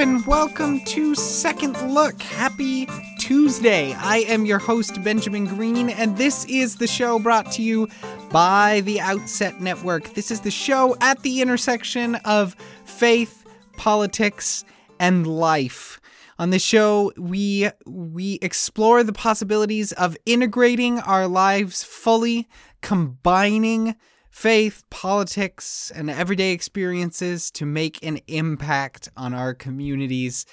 and welcome to Second Look. Happy Tuesday. I am your host, Benjamin Green, and this is the show brought to you by the Outset Network. This is the show at the intersection of faith, politics, and life. On this show, we we explore the possibilities of integrating our lives fully, combining faith, politics, and everyday experiences to make an impact on our communities.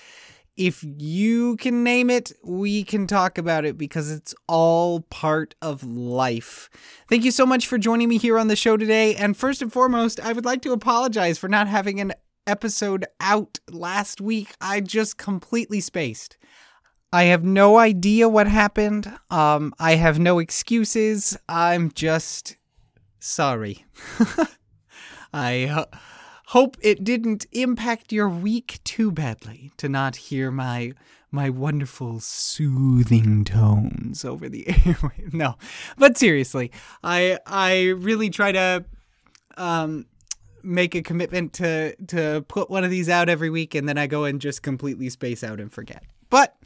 If you can name it, we can talk about it because it's all part of life. Thank you so much for joining me here on the show today. And first and foremost, I would like to apologize for not having an episode out last week. I just completely spaced. I have no idea what happened. Um, I have no excuses. I'm just sorry. I uh, hope it didn't impact your week too badly to not hear my my wonderful soothing tones over the airwave. No, but seriously, I I really try to um make a commitment to to put one of these out every week, and then I go and just completely space out and forget. But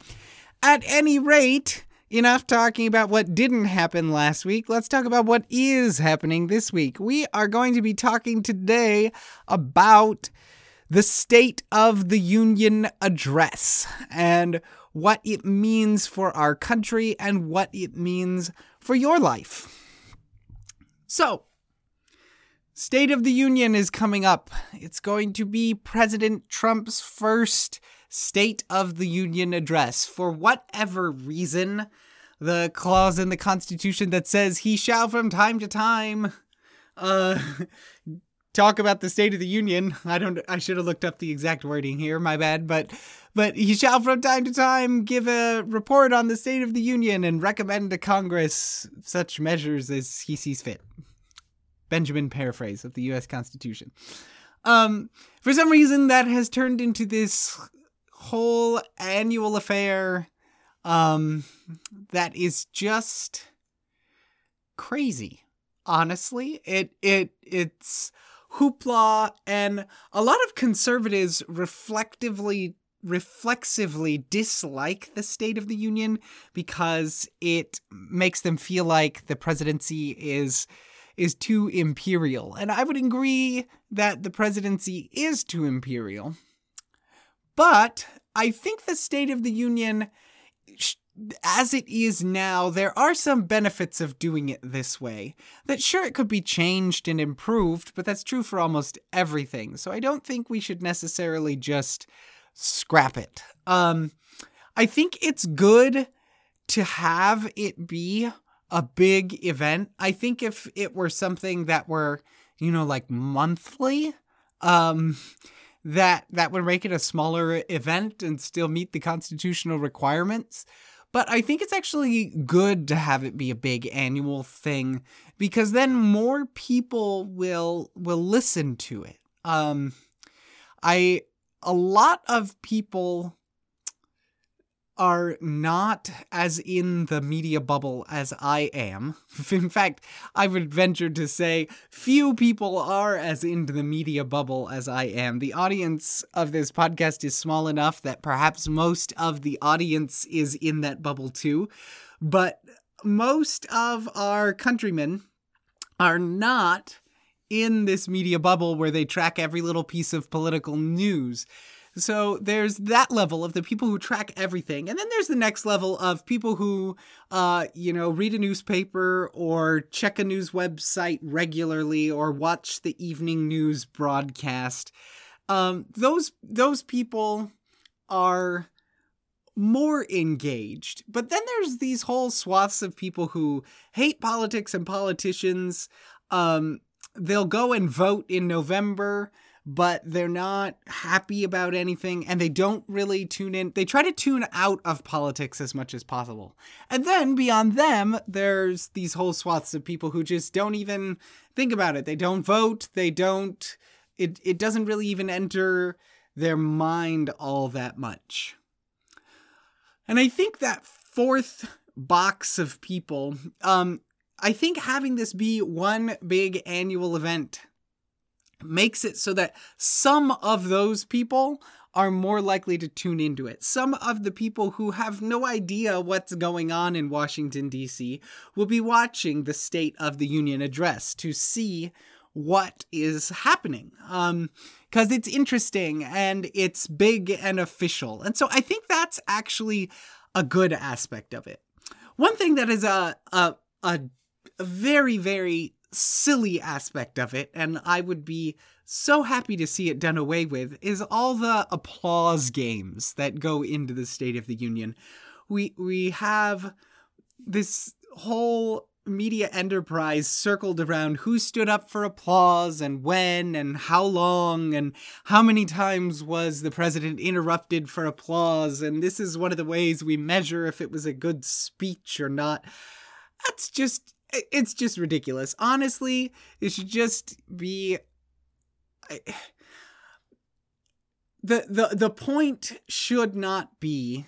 at any rate, enough talking about what didn't happen last week. Let's talk about what is happening this week. We are going to be talking today about the State of the Union address and what it means for our country and what it means for your life. So, State of the Union is coming up. It's going to be President Trump's first State of the Union address. For whatever reason, the clause in the Constitution that says he shall from time to time uh, talk about the State of the Union. I don't. I should have looked up the exact wording here. My bad. But but he shall from time to time give a report on the State of the Union and recommend to Congress such measures as he sees fit. Benjamin paraphrase of the U.S. Constitution. Um, for some reason, that has turned into this whole annual affair um, that is just crazy. Honestly, it it it's hoopla, and a lot of conservatives reflectively reflexively dislike the State of the Union because it makes them feel like the presidency is is too imperial. And I would agree that the presidency is too imperial. But I think the State of the Union as it is now, there are some benefits of doing it this way. That sure, it could be changed and improved, but that's true for almost everything. So I don't think we should necessarily just scrap it. Um, I think it's good to have it be a big event. I think if it were something that were, you know, like monthly, um, that that would make it a smaller event and still meet the constitutional requirements. But I think it's actually good to have it be a big annual thing because then more people will will listen to it. Um I a lot of people are not as in the media bubble as I am. In fact, I would venture to say few people are as into the media bubble as I am. The audience of this podcast is small enough that perhaps most of the audience is in that bubble too. But most of our countrymen are not in this media bubble where they track every little piece of political news. So there's that level of the people who track everything. And then there's the next level of people who, uh, you know, read a newspaper or check a news website regularly or watch the evening news broadcast. Um, those, those people are more engaged. But then there's these whole swaths of people who hate politics and politicians. Um, they'll go and vote in November but they're not happy about anything and they don't really tune in. They try to tune out of politics as much as possible. And then beyond them, there's these whole swaths of people who just don't even think about it. They don't vote, they don't it it doesn't really even enter their mind all that much. And I think that fourth box of people um I think having this be one big annual event makes it so that some of those people are more likely to tune into it. Some of the people who have no idea what's going on in Washington, D.C., will be watching the State of the Union address to see what is happening. Um, because it's interesting and it's big and official. And so I think that's actually a good aspect of it. One thing that is a, a, a very, very silly aspect of it, and I would be so happy to see it done away with, is all the applause games that go into the State of the Union. We we have this whole media enterprise circled around who stood up for applause and when and how long and how many times was the president interrupted for applause and this is one of the ways we measure if it was a good speech or not that's just it's just ridiculous honestly it should just be the the the point should not be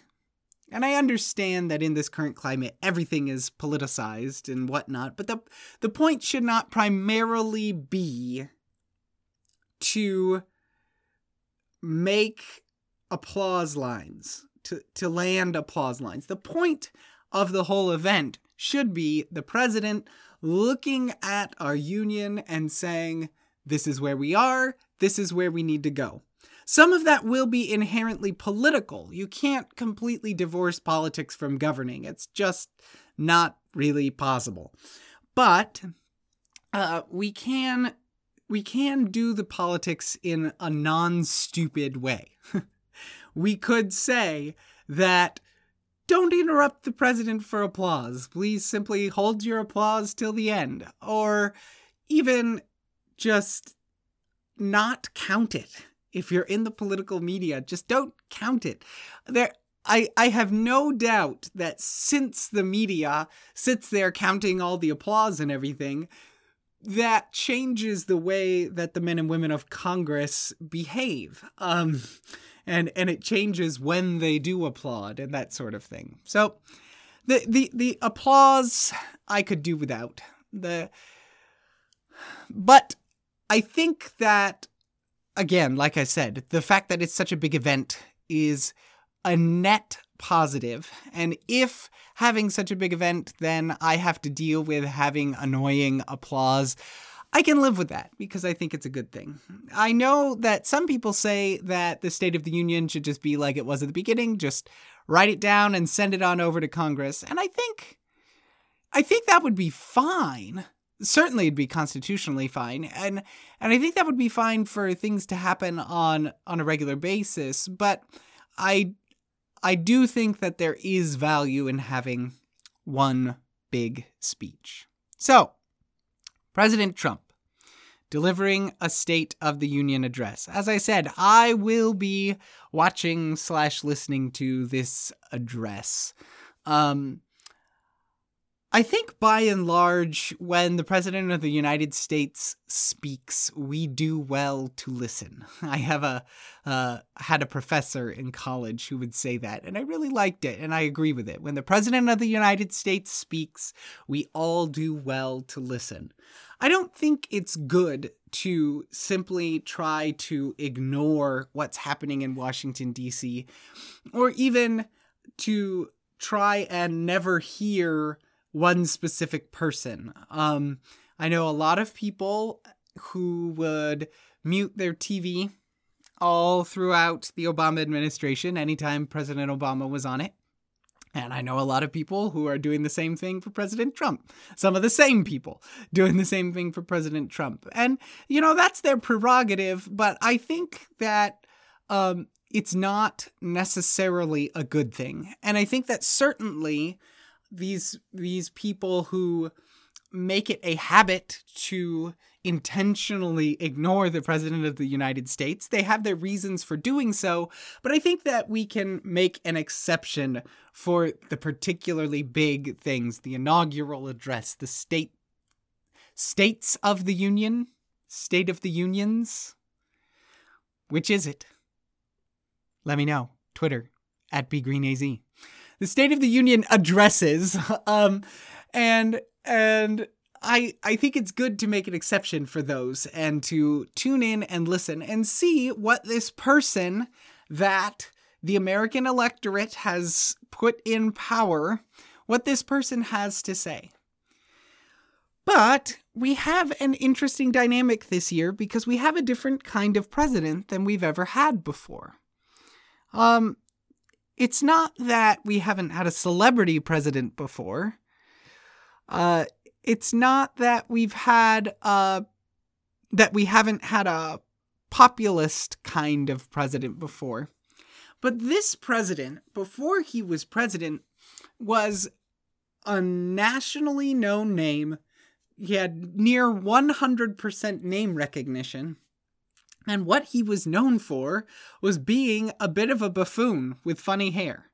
and I understand that in this current climate, everything is politicized and whatnot, but the, the point should not primarily be to make applause lines, to, to land applause lines. The point of the whole event should be the president looking at our union and saying, This is where we are, this is where we need to go. Some of that will be inherently political. You can't completely divorce politics from governing. It's just not really possible. But uh, we can we can do the politics in a non-stupid way. we could say that don't interrupt the president for applause. Please simply hold your applause till the end. Or even just not count it if you're in the political media, just don't count it. There I, I have no doubt that since the media sits there counting all the applause and everything, that changes the way that the men and women of Congress behave. Um, and and it changes when they do applaud and that sort of thing. So the the the applause I could do without. The but I think that again, like I said, the fact that it's such a big event is a net positive. And if having such a big event, then I have to deal with having annoying applause. I can live with that because I think it's a good thing. I know that some people say that the State of the Union should just be like it was at the beginning, just write it down and send it on over to Congress. And I think I think that would be fine certainly it'd be constitutionally fine and and I think that would be fine for things to happen on on a regular basis but I I do think that there is value in having one big speech. So, President Trump delivering a State of the Union address. As I said, I will be watching slash listening to this address. Um, I think by and large, when the President of the United States speaks, we do well to listen. I have a uh, had a professor in college who would say that, and I really liked it, and I agree with it. When the President of the United States speaks, we all do well to listen. I don't think it's good to simply try to ignore what's happening in Washington, D.C., or even to try and never hear one specific person. Um, I know a lot of people who would mute their TV all throughout the Obama administration anytime President Obama was on it. And I know a lot of people who are doing the same thing for President Trump. Some of the same people doing the same thing for President Trump. And, you know, that's their prerogative, but I think that um, it's not necessarily a good thing. And I think that certainly these these people who make it a habit to intentionally ignore the president of the United States. They have their reasons for doing so, but I think that we can make an exception for the particularly big things, the inaugural address, the state states of the union, state of the unions. Which is it? Let me know. Twitter at bgreenaz the State of the Union addresses, um, and and I I think it's good to make an exception for those and to tune in and listen and see what this person that the American electorate has put in power what this person has to say. But we have an interesting dynamic this year because we have a different kind of president than we've ever had before. Um, it's not that we haven't had a celebrity president before. Uh, it's not that we've had uh, that we haven't had a populist kind of president before. But this president, before he was president, was a nationally known name he had near 100% name recognition. And what he was known for was being a bit of a buffoon with funny hair.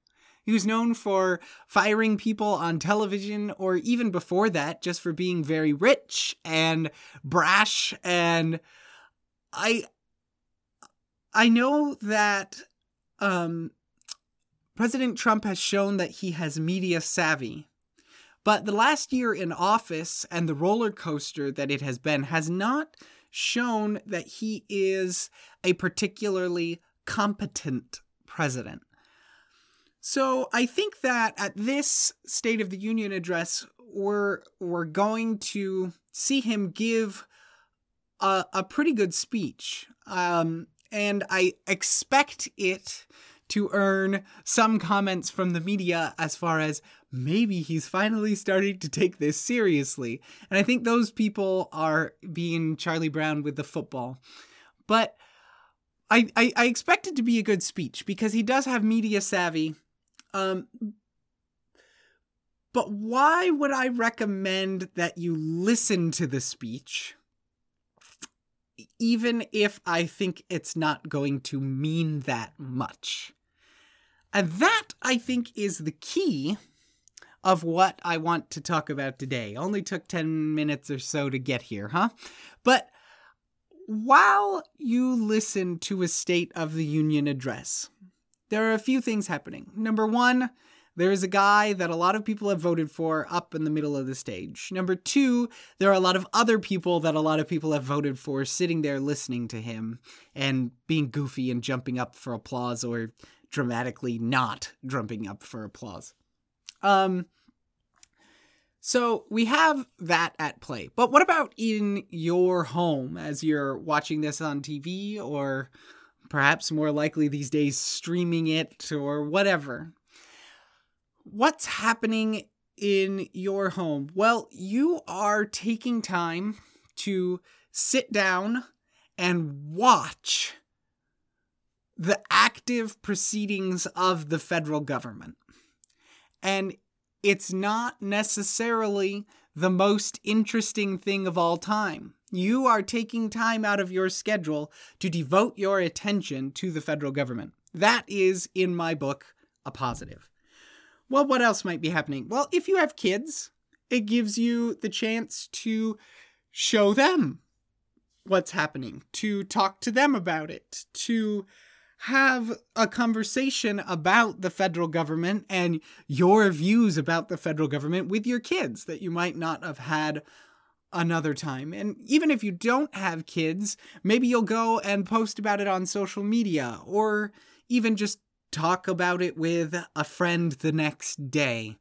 He was known for firing people on television, or even before that, just for being very rich and brash. And I, I know that um, President Trump has shown that he has media savvy, but the last year in office and the roller coaster that it has been has not shown that he is a particularly competent president. So I think that at this State of the Union address, we're we're going to see him give a, a pretty good speech, um, and I expect it to earn some comments from the media as far as maybe he's finally starting to take this seriously. And I think those people are being Charlie Brown with the football. But I, I, I expect it to be a good speech because he does have media savvy. Um, but why would I recommend that you listen to the speech? Even if I think it's not going to mean that much. And that, I think, is the key of what I want to talk about today. Only took 10 minutes or so to get here, huh? But while you listen to a State of the Union address, there are a few things happening. Number one, there is a guy that a lot of people have voted for up in the middle of the stage. Number two, there are a lot of other people that a lot of people have voted for sitting there listening to him and being goofy and jumping up for applause or dramatically not jumping up for applause. Um, so we have that at play. But what about in your home as you're watching this on TV or perhaps more likely these days streaming it or whatever? What's happening in your home? Well, you are taking time to sit down and watch the active proceedings of the federal government. And it's not necessarily the most interesting thing of all time. You are taking time out of your schedule to devote your attention to the federal government. That is, in my book, a positive. Well, what else might be happening? Well, if you have kids, it gives you the chance to show them what's happening, to talk to them about it, to have a conversation about the federal government and your views about the federal government with your kids that you might not have had another time. And even if you don't have kids, maybe you'll go and post about it on social media or even just talk about it with a friend the next day.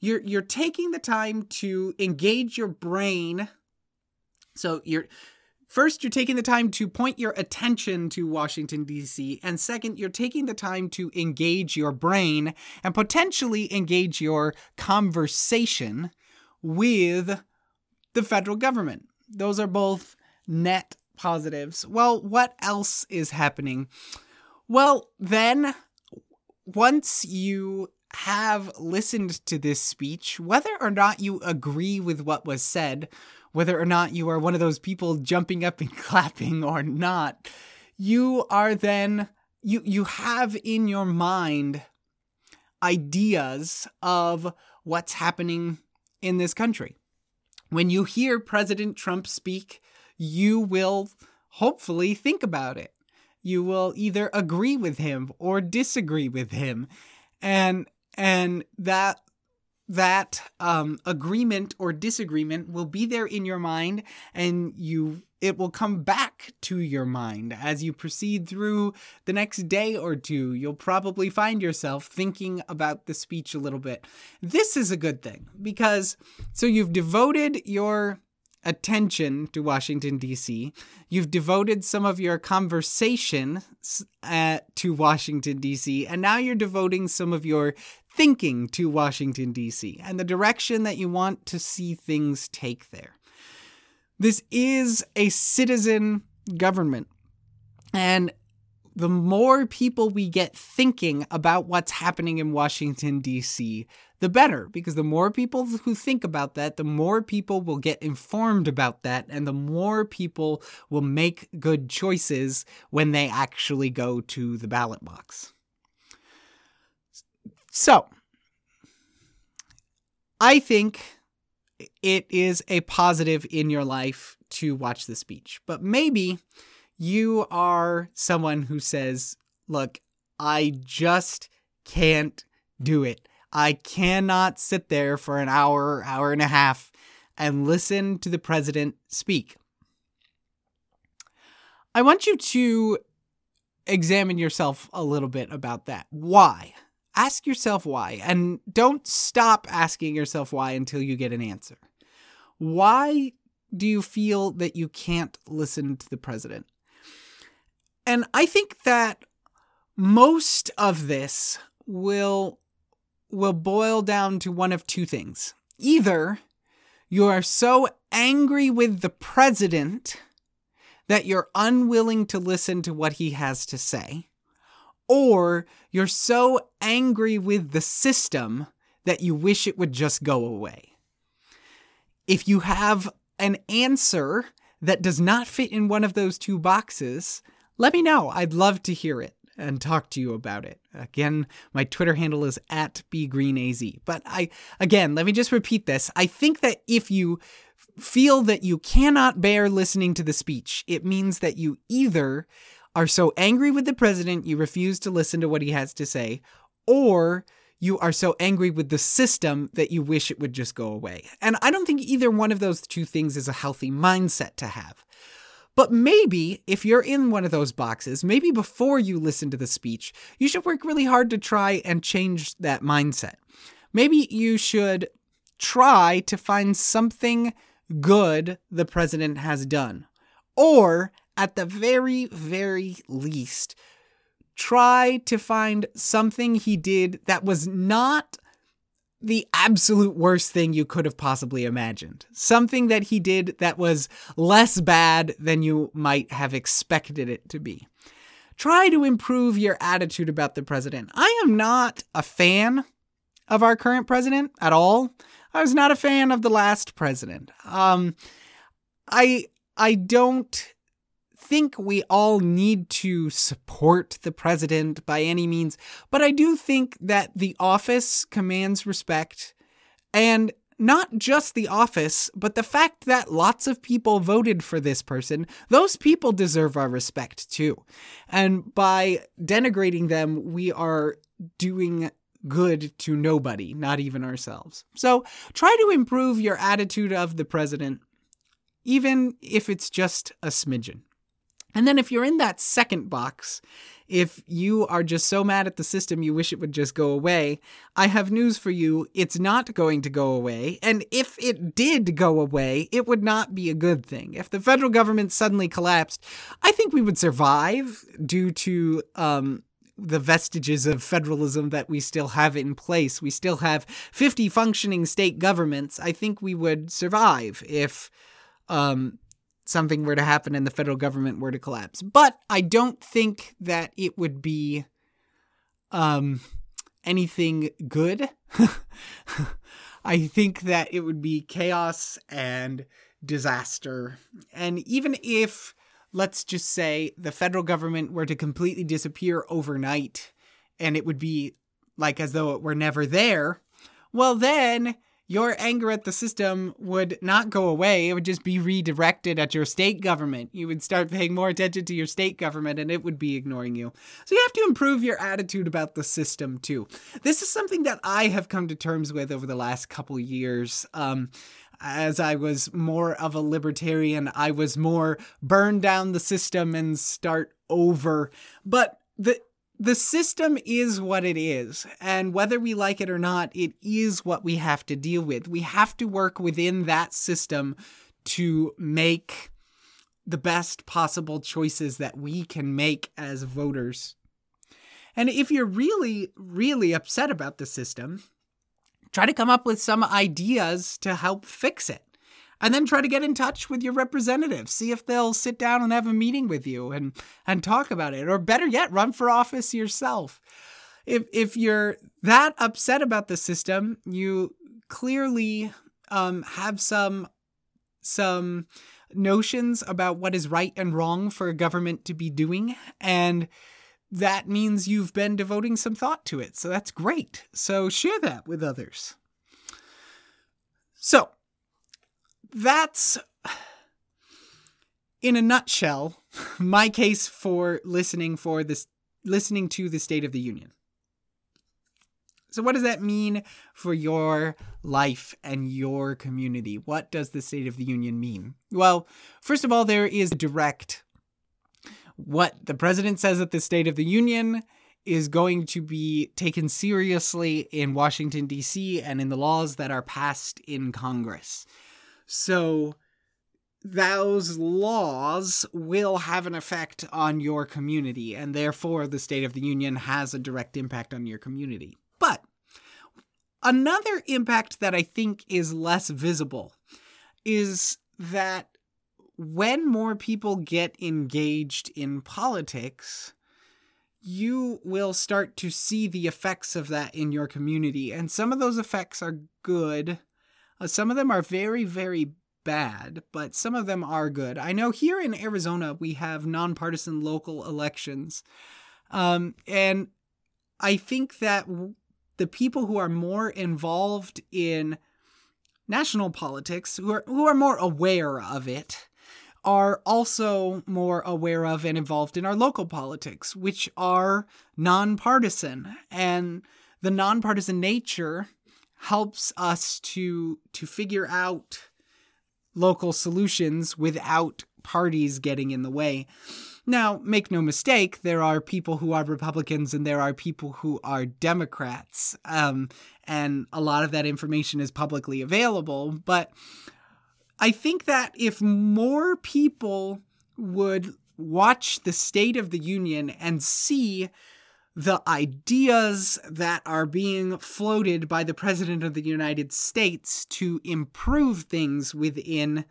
You're you're taking the time to engage your brain. So you're First, you're taking the time to point your attention to Washington, D.C., and second, you're taking the time to engage your brain and potentially engage your conversation with the federal government. Those are both net positives. Well, what else is happening? Well, then, once you have listened to this speech, whether or not you agree with what was said, whether or not you are one of those people jumping up and clapping or not, you are then you you have in your mind ideas of what's happening in this country. When you hear President Trump speak, you will hopefully think about it. You will either agree with him or disagree with him. And and that that um, agreement or disagreement will be there in your mind and you it will come back to your mind as you proceed through the next day or two. You'll probably find yourself thinking about the speech a little bit. This is a good thing because so you've devoted your attention to Washington, D.C. You've devoted some of your conversation uh, to Washington, D.C., and now you're devoting some of your thinking to Washington, D.C., and the direction that you want to see things take there. This is a citizen government. And the more people we get thinking about what's happening in Washington, D.C., the better, because the more people who think about that, the more people will get informed about that, and the more people will make good choices when they actually go to the ballot box. So, I think it is a positive in your life to watch the speech, but maybe you are someone who says, Look, I just can't do it. I cannot sit there for an hour, hour and a half and listen to the president speak. I want you to examine yourself a little bit about that. Why? Ask yourself why, and don't stop asking yourself why until you get an answer. Why do you feel that you can't listen to the president? And I think that most of this will will boil down to one of two things. Either you are so angry with the president that you're unwilling to listen to what he has to say, or you're so angry with the system that you wish it would just go away. If you have an answer that does not fit in one of those two boxes, let me know. I'd love to hear it and talk to you about it. Again, my Twitter handle is at bgreenaz. But I again, let me just repeat this. I think that if you feel that you cannot bear listening to the speech, it means that you either are so angry with the president you refuse to listen to what he has to say, or you are so angry with the system that you wish it would just go away. And I don't think either one of those two things is a healthy mindset to have. But maybe if you're in one of those boxes, maybe before you listen to the speech, you should work really hard to try and change that mindset. Maybe you should try to find something good the president has done. Or at the very, very least, try to find something he did that was not the absolute worst thing you could have possibly imagined. Something that he did that was less bad than you might have expected it to be. Try to improve your attitude about the president. I am not a fan of our current president at all. I was not a fan of the last president. Um, I I don't think we all need to support the president by any means, but I do think that the office commands respect. And not just the office, but the fact that lots of people voted for this person, those people deserve our respect too. And by denigrating them, we are doing good to nobody, not even ourselves. So try to improve your attitude of the president, even if it's just a smidgen. And then if you're in that second box, if you are just so mad at the system you wish it would just go away, I have news for you. It's not going to go away. And if it did go away, it would not be a good thing. If the federal government suddenly collapsed, I think we would survive due to um, the vestiges of federalism that we still have in place. We still have 50 functioning state governments. I think we would survive if um, something were to happen and the federal government were to collapse. But I don't think that it would be um, anything good. I think that it would be chaos and disaster. And even if, let's just say, the federal government were to completely disappear overnight and it would be like as though it were never there, well, then your anger at the system would not go away. It would just be redirected at your state government. You would start paying more attention to your state government and it would be ignoring you. So you have to improve your attitude about the system too. This is something that I have come to terms with over the last couple years. Um, as I was more of a libertarian, I was more burn down the system and start over. But the the system is what it is, and whether we like it or not, it is what we have to deal with. We have to work within that system to make the best possible choices that we can make as voters. And if you're really, really upset about the system, try to come up with some ideas to help fix it and then try to get in touch with your representative see if they'll sit down and have a meeting with you and and talk about it. Or better yet run for office yourself. If if you're that upset about the system you clearly um, have some some notions about what is right and wrong for a government to be doing and that means you've been devoting some thought to it. So that's great. So share that with others. So that's in a nutshell my case for listening for this listening to the state of the union so what does that mean for your life and your community what does the state of the union mean well first of all there is direct what the president says at the state of the union is going to be taken seriously in Washington, D.C., and in the laws that are passed in Congress. So those laws will have an effect on your community, and therefore the State of the Union has a direct impact on your community. But another impact that I think is less visible is that when more people get engaged in politics, you will start to see the effects of that in your community. And some of those effects are good, uh, some of them are very, very bad, but some of them are good. I know here in Arizona we have nonpartisan local elections. Um, and I think that the people who are more involved in national politics, who are, who are more aware of it, are also more aware of and involved in our local politics, which are nonpartisan. And the nonpartisan nature helps us to to figure out local solutions without parties getting in the way. Now, make no mistake, there are people who are Republicans and there are people who are Democrats. Um, and a lot of that information is publicly available. But I think that if more people would watch the State of the Union and see the ideas that are being floated by the President of the United States to improve things within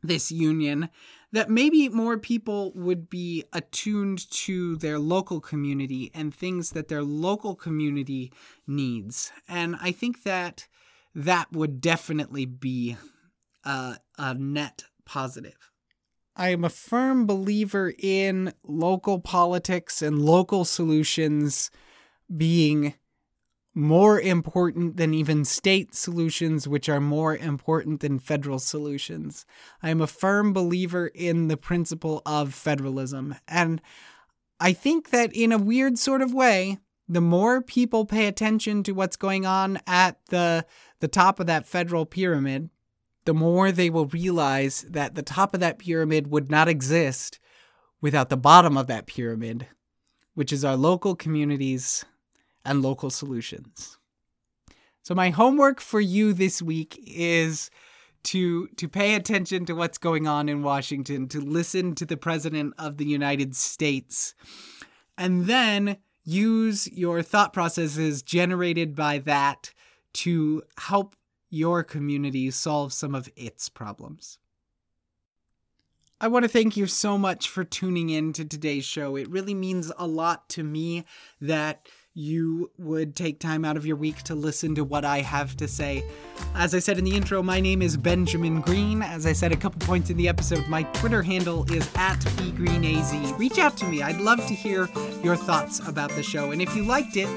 this union, that maybe more people would be attuned to their local community and things that their local community needs. And I think that that would definitely be a, a net positive. I am a firm believer in local politics and local solutions being more important than even state solutions, which are more important than federal solutions. I am a firm believer in the principle of federalism. And I think that in a weird sort of way, the more people pay attention to what's going on at the the top of that federal pyramid, the more they will realize that the top of that pyramid would not exist without the bottom of that pyramid, which is our local communities and local solutions. So my homework for you this week is to to pay attention to what's going on in Washington, to listen to the president of the United States, and then use your thought processes generated by that to help your community solve some of its problems. I want to thank you so much for tuning in to today's show. It really means a lot to me that you would take time out of your week to listen to what I have to say. As I said in the intro, my name is Benjamin Green. As I said a couple points in the episode, my Twitter handle is at bgreenaz. Reach out to me. I'd love to hear your thoughts about the show. And if you liked it,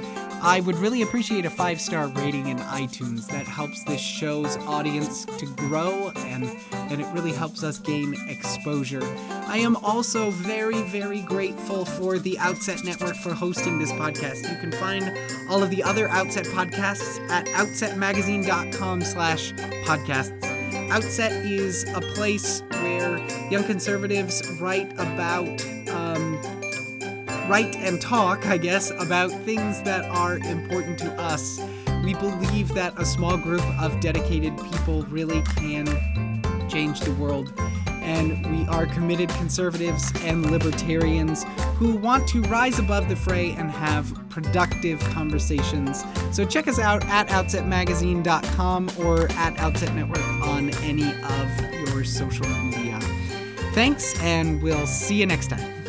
I would really appreciate a five star rating in iTunes. That helps this show's audience to grow and, and it really helps us gain exposure. I am also very, very grateful for the Outset Network for hosting this podcast. You can find all of the other Outset podcasts at outsetmagazine.com slash podcasts. Outset is a place where young conservatives write about write and talk, I guess, about things that are important to us. We believe that a small group of dedicated people really can change the world. And we are committed conservatives and libertarians who want to rise above the fray and have productive conversations. So check us out at outsetmagazine.com or at Outset Network on any of your social media. Thanks, and we'll see you next time.